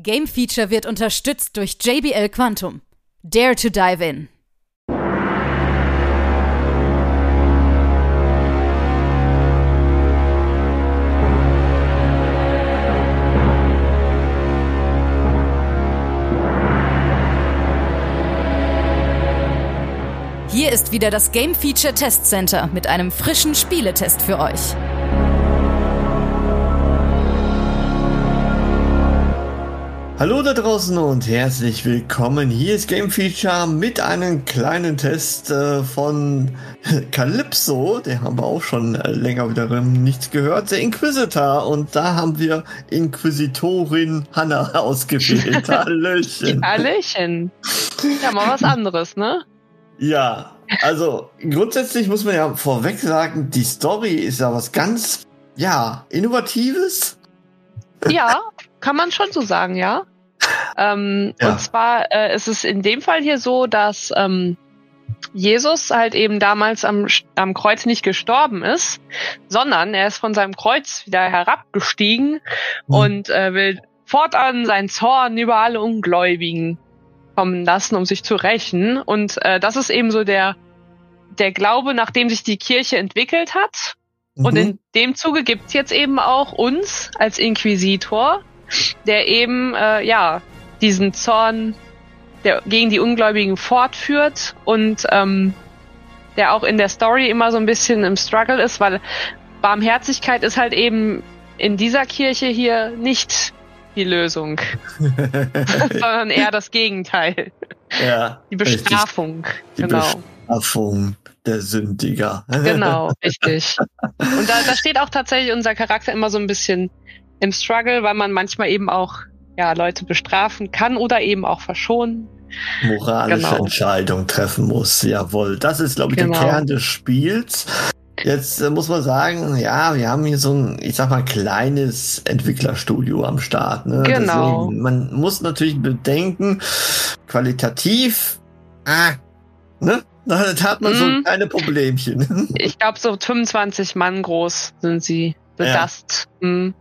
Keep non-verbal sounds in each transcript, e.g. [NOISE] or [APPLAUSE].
Game Feature wird unterstützt durch JBL Quantum. Dare to dive in. Hier ist wieder das Game Feature Test Center mit einem frischen Spieletest für euch. Hallo da draußen und herzlich willkommen. Hier ist Game Feature mit einem kleinen Test äh, von [LAUGHS] Calypso. Den haben wir auch schon äh, länger wiederum nichts gehört. Der Inquisitor. Und da haben wir Inquisitorin Hanna [LAUGHS] ausgewählt. [LAUGHS] Hallöchen. Hallöchen. Ja, mal was anderes, ne? Ja, also grundsätzlich muss man ja vorweg sagen, die Story ist ja was ganz, ja, Innovatives. Ja, kann man schon so sagen, ja. Ähm, ja. Und zwar äh, ist es in dem Fall hier so, dass ähm, Jesus halt eben damals am, am Kreuz nicht gestorben ist, sondern er ist von seinem Kreuz wieder herabgestiegen mhm. und äh, will fortan seinen Zorn über alle Ungläubigen kommen lassen, um sich zu rächen. Und äh, das ist eben so der, der Glaube, nach dem sich die Kirche entwickelt hat. Mhm. Und in dem Zuge gibt's jetzt eben auch uns als Inquisitor, der eben äh, ja diesen Zorn der gegen die Ungläubigen fortführt und ähm, der auch in der Story immer so ein bisschen im Struggle ist, weil Barmherzigkeit ist halt eben in dieser Kirche hier nicht die Lösung, [LAUGHS] sondern eher das Gegenteil. Ja, die Bestrafung. Die genau. Bestrafung der Sündiger. genau, [LAUGHS] richtig. Und da, da steht auch tatsächlich unser Charakter immer so ein bisschen im Struggle, weil man manchmal eben auch ja, Leute bestrafen kann oder eben auch verschonen. Moralische genau. Entscheidung treffen muss, jawohl. Das ist, glaube ich, genau. der Kern des Spiels. Jetzt äh, muss man sagen, ja, wir haben hier so ein, ich sag mal, kleines Entwicklerstudio am Start. Ne? Genau. Deswegen, man muss natürlich bedenken, qualitativ, ah, ne? [LAUGHS] Da hat man mm. so mhm. kleine Problemchen. Ich glaube, so 25 Mann groß sind sie. The ja. Mm.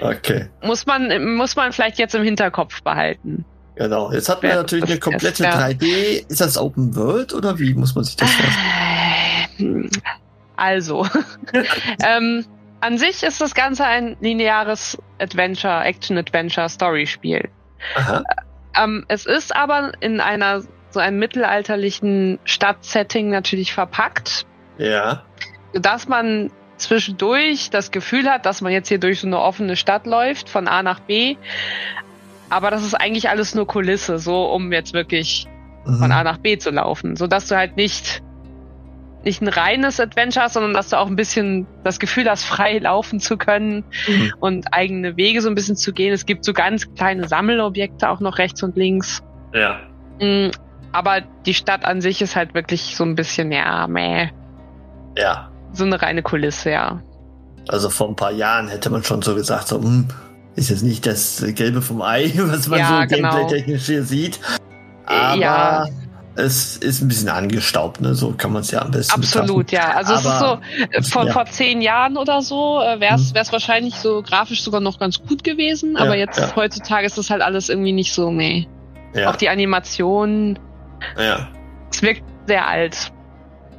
Okay. Muss man, muss man vielleicht jetzt im Hinterkopf behalten. Genau. Jetzt hat man Wer natürlich eine komplette ist, 3D. Ist das Open World oder wie muss man sich das vorstellen? Also, [LAUGHS] ähm, an sich ist das Ganze ein lineares Adventure, Action-Adventure-Story-Spiel. Äh, ähm, es ist aber in einer so einem mittelalterlichen Stadtsetting natürlich verpackt. Ja. Dass man zwischendurch das Gefühl hat, dass man jetzt hier durch so eine offene Stadt läuft, von A nach B. Aber das ist eigentlich alles nur Kulisse, so um jetzt wirklich mhm. von A nach B zu laufen, so dass du halt nicht nicht ein reines Adventure hast, sondern dass du auch ein bisschen das Gefühl hast, [LAUGHS] frei laufen zu können mhm. und eigene Wege so ein bisschen zu gehen. Es gibt so ganz kleine Sammelobjekte auch noch rechts und links. Ja. Mm, aber die Stadt an sich ist halt wirklich so ein bisschen, ja, meh. Ja so eine reine Kulisse, ja. Also vor ein paar Jahren hätte man schon so gesagt, so, hm, ist jetzt nicht das Gelbe vom Ei, [LAUGHS] was man ja, so genau. gameplay-technisch hier sieht. Aber ja. es ist ein bisschen angestaubt, ne? So kann man es ja am besten Absolut, betrachten. ja. Also Aber, es ist so, vor, ja. vor zehn Jahren oder so äh, wäre es hm. wahrscheinlich so grafisch sogar noch ganz gut gewesen. Aber jetzt ja. heutzutage ist das halt alles irgendwie nicht so, nee. Auch die Animation. Ja. Es wirkt sehr alt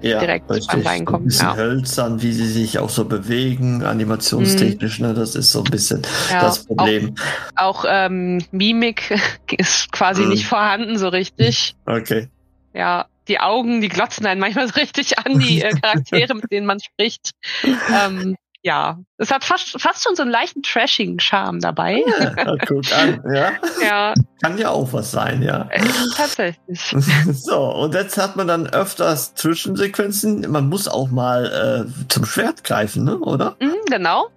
ja, direkt richtig. Ein bisschen ja. hölzern, wie sie sich auch so bewegen, animationstechnisch, mhm. ne? Das ist so ein bisschen ja, das Problem. Auch, auch ähm, Mimik [LAUGHS] ist quasi mhm. nicht vorhanden, so richtig. Okay. Ja, die Augen, die glotzen einen manchmal so richtig an, die äh, [LAUGHS] Charaktere, mit denen man spricht. Ähm, ja, es hat fast, fast schon so einen leichten Trashing-Charme dabei. Ja, guck an, ja. [LAUGHS] ja. Kann ja auch was sein, ja. Äh, tatsächlich. [LAUGHS] So, und jetzt hat man dann öfters Zwischensequenzen. Man muss auch mal äh, zum Schwert greifen, ne? oder? Mhm, genau.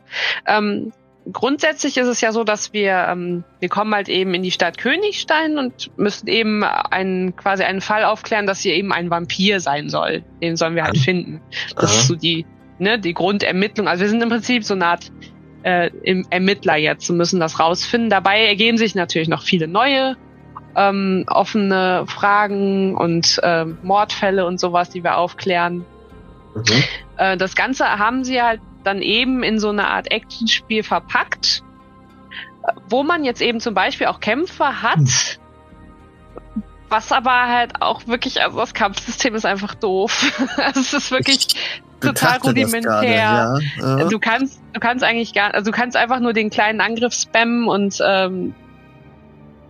Ähm, grundsätzlich ist es ja so, dass wir, ähm, wir kommen halt eben in die Stadt Königstein und müssen eben einen, quasi einen Fall aufklären, dass hier eben ein Vampir sein soll. Den sollen wir halt finden. Das Aha. ist so die ne, die Grundermittlung. Also wir sind im Prinzip so eine Art äh, im Ermittler jetzt und müssen das rausfinden. Dabei ergeben sich natürlich noch viele neue ähm, offene Fragen und äh, Mordfälle und sowas, die wir aufklären. Mhm. Äh, das Ganze haben sie halt dann eben in so eine Art Actionspiel verpackt. wo man jetzt eben zum Beispiel auch Kämpfer hat, hm. was aber halt auch wirklich, also das Kampfsystem ist einfach doof. [LAUGHS] also es ist wirklich ich total rudimentär. Grade, ja. Du kannst, du kannst eigentlich gar, also du kannst einfach nur den kleinen Angriff spammen und ähm,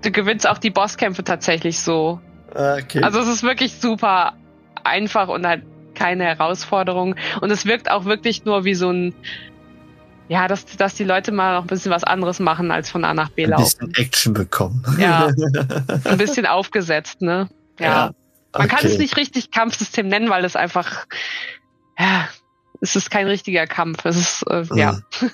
du gewinnst auch die Bosskämpfe tatsächlich so. Okay. Also es ist wirklich super einfach und halt keine Herausforderung. Und es wirkt auch wirklich nur wie so ein, ja, dass, dass die Leute mal noch ein bisschen was anderes machen, als von A nach B laufen. Ein bisschen Action bekommen. Ja, [LAUGHS] ein bisschen aufgesetzt, ne? Ja. ja. Man kann es nicht richtig Kampfsystem nennen, weil es einfach, ja, es ist kein richtiger Kampf. Es ist, äh, ja. Mhm.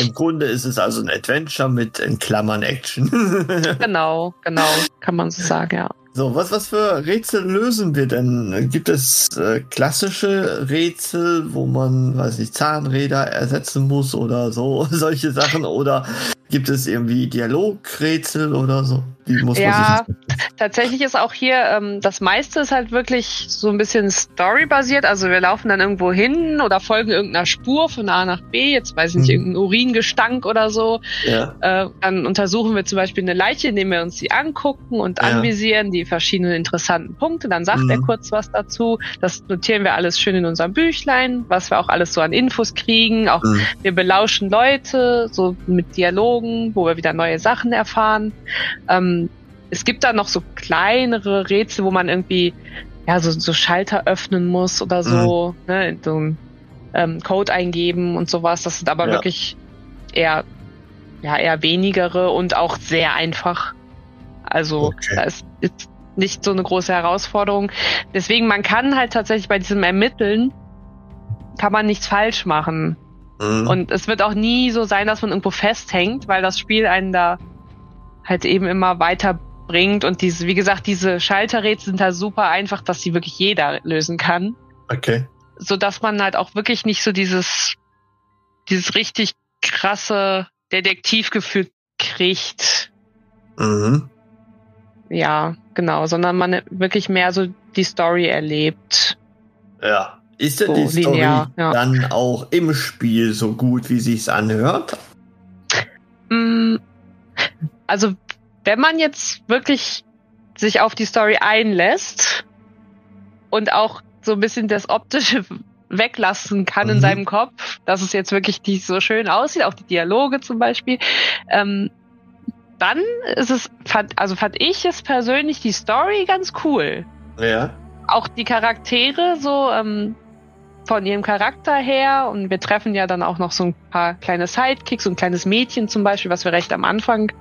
Im Grunde ist es also ein Adventure mit in Klammern Action. [LAUGHS] genau, genau, kann man so sagen, ja. So, was, was für Rätsel lösen wir denn? Gibt es äh, klassische Rätsel, wo man, weiß nicht, Zahnräder ersetzen muss oder so, [LAUGHS] solche Sachen? Oder gibt es irgendwie Dialogrätsel oder so? Wie muss ja, man sich tatsächlich ist auch hier, ähm, das meiste ist halt wirklich so ein bisschen storybasiert. Also wir laufen dann irgendwo hin oder folgen irgendeiner Spur von A nach B, jetzt weiß ich nicht, hm. irgendein Uringestank oder so. Ja. Äh, dann untersuchen wir zum Beispiel eine Leiche, indem wir uns die angucken und ja. anvisieren, die verschiedenen interessanten Punkte. Dann sagt mhm. er kurz was dazu. Das notieren wir alles schön in unserem Büchlein, was wir auch alles so an Infos kriegen. Auch mhm. wir belauschen Leute, so mit Dialogen, wo wir wieder neue Sachen erfahren. Ähm, es gibt da noch so kleinere Rätsel, wo man irgendwie ja so, so Schalter öffnen muss oder so, mhm. ne, so ein ähm, Code eingeben und sowas. Das sind aber ja. wirklich eher ja eher wenigere und auch sehr einfach. Also okay. da ist, ist nicht so eine große Herausforderung. Deswegen man kann halt tatsächlich bei diesem Ermitteln kann man nichts falsch machen. Mhm. Und es wird auch nie so sein, dass man irgendwo festhängt, weil das Spiel einen da halt eben immer weiter bringt und diese, wie gesagt, diese Schalterrätsel sind halt super einfach, dass sie wirklich jeder lösen kann. Okay. So dass man halt auch wirklich nicht so dieses, dieses richtig krasse Detektivgefühl kriegt. Mhm. Ja, genau, sondern man wirklich mehr so die Story erlebt. Ja. Ist denn so, die Story linear, ja. dann auch im Spiel so gut, wie sich's anhört? Mm, also wenn man jetzt wirklich sich auf die Story einlässt und auch so ein bisschen das Optische [LAUGHS] weglassen kann mhm. in seinem Kopf, dass es jetzt wirklich nicht so schön aussieht, auch die Dialoge zum Beispiel, ähm, dann ist es, fand, also fand ich es persönlich die Story ganz cool. Ja. Auch die Charaktere so ähm, von ihrem Charakter her und wir treffen ja dann auch noch so ein paar kleine Sidekicks, so ein kleines Mädchen zum Beispiel, was wir recht am Anfang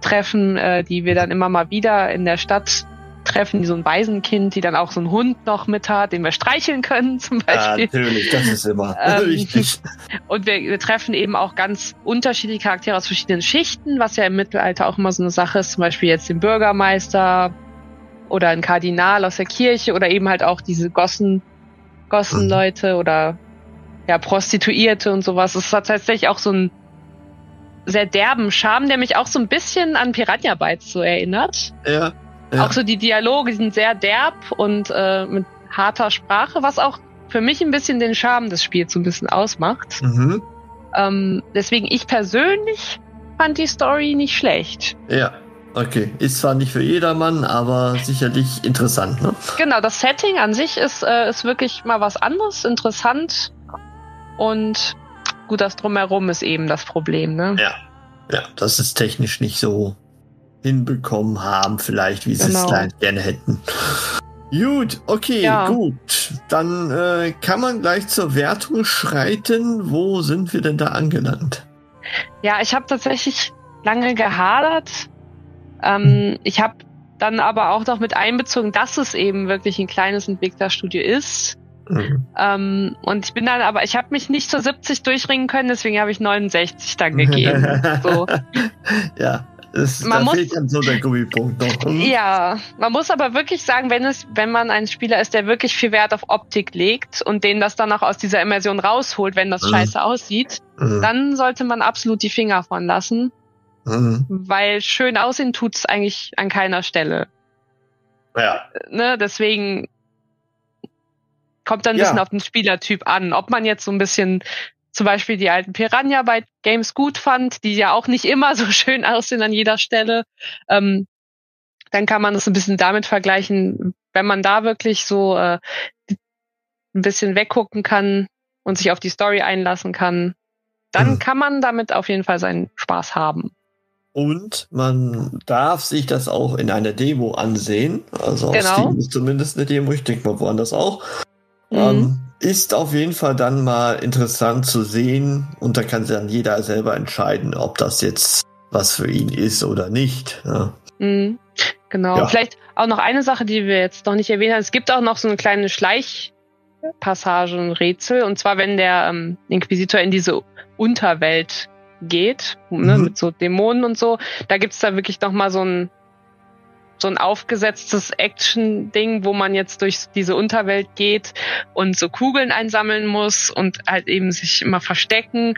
treffen, äh, die wir dann immer mal wieder in der Stadt treffen, die so ein Waisenkind, die dann auch so einen Hund noch mit hat, den wir streicheln können [LAUGHS] zum Beispiel. Ja, natürlich, das ist immer [LAUGHS] ähm, wichtig. Und wir, wir treffen eben auch ganz unterschiedliche Charaktere aus verschiedenen Schichten, was ja im Mittelalter auch immer so eine Sache ist, zum Beispiel jetzt den Bürgermeister oder ein Kardinal aus der Kirche oder eben halt auch diese Gossen, Gossenleute mhm. oder ja, Prostituierte und sowas. Es hat tatsächlich auch so ein sehr derben Charme, der mich auch so ein bisschen an Piranha Bytes so erinnert. Ja. ja. Auch so die Dialoge sind sehr derb und äh, mit harter Sprache, was auch für mich ein bisschen den Charme des Spiels so ein bisschen ausmacht. Mhm. Ähm, deswegen ich persönlich fand die Story nicht schlecht. Ja. Okay, ist zwar nicht für jedermann, aber sicherlich interessant, ne? Genau, das Setting an sich ist, äh, ist wirklich mal was anderes, interessant und gut, das drumherum ist eben das Problem, ne? Ja. Ja, dass es technisch nicht so hinbekommen haben, vielleicht, wie sie genau. es gerne hätten. Gut, okay, ja. gut. Dann äh, kann man gleich zur Wertung schreiten. Wo sind wir denn da angelangt? Ja, ich habe tatsächlich lange gehadert. Ähm, ich habe dann aber auch noch mit einbezogen, dass es eben wirklich ein kleines Entwicklerstudio ist. Mhm. Ähm, und ich bin dann, aber ich habe mich nicht zur 70 durchringen können, deswegen habe ich 69 dann gegeben. [LAUGHS] so. Ja, das, man muss, fehlt dann so der Gummipunkt noch. Mhm. Ja, man muss aber wirklich sagen, wenn es, wenn man ein Spieler ist, der wirklich viel Wert auf Optik legt und den das dann auch aus dieser Immersion rausholt, wenn das mhm. scheiße aussieht, mhm. dann sollte man absolut die Finger von lassen. Mhm. Weil schön aussehen tut's eigentlich an keiner Stelle. Ja. Ne, deswegen Kommt dann ein ja. bisschen auf den Spielertyp an. Ob man jetzt so ein bisschen zum Beispiel die alten Piranha bei Games gut fand, die ja auch nicht immer so [LAUGHS] schön aussehen an jeder Stelle, ähm, dann kann man das ein bisschen damit vergleichen, wenn man da wirklich so äh, ein bisschen weggucken kann und sich auf die Story einlassen kann, dann mhm. kann man damit auf jeden Fall seinen Spaß haben. Und man darf sich das auch in einer Demo ansehen. Also genau. auf Steam ist zumindest eine Demo, ich denke mal woanders auch. Mhm. Ähm, ist auf jeden Fall dann mal interessant zu sehen und da kann sich dann jeder selber entscheiden, ob das jetzt was für ihn ist oder nicht. Ja. Mhm. Genau. Ja. Vielleicht auch noch eine Sache, die wir jetzt noch nicht erwähnt haben. Es gibt auch noch so eine kleine Schleichpassage, ein Rätsel. Und zwar, wenn der ähm, Inquisitor in diese Unterwelt geht, ne, mhm. mit so Dämonen und so, da gibt's da wirklich noch mal so ein so ein aufgesetztes Action-Ding, wo man jetzt durch diese Unterwelt geht und so Kugeln einsammeln muss und halt eben sich immer verstecken.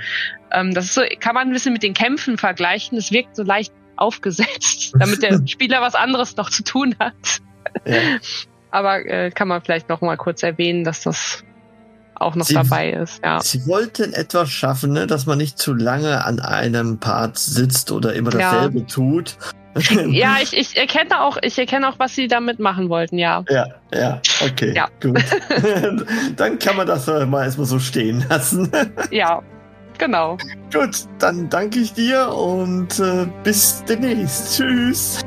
Ähm, das ist so, kann man ein bisschen mit den Kämpfen vergleichen. Das wirkt so leicht aufgesetzt, [LAUGHS] damit der Spieler was anderes noch zu tun hat. Ja. Aber äh, kann man vielleicht noch mal kurz erwähnen, dass das auch noch sie, dabei ist. Ja. Sie wollten etwas schaffen, ne, dass man nicht zu lange an einem Part sitzt oder immer dasselbe [LAUGHS] ja. tut. [LAUGHS] ja, ich, ich erkenne auch, ich erkenne auch, was sie damit machen wollten, ja. Ja, ja, okay, ja. gut. [LAUGHS] Dann kann man das mal erstmal so stehen lassen. ja, genau. Gut, dann danke ich dir und äh, bis demnächst. Tschüss.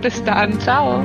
bis dann, ciao.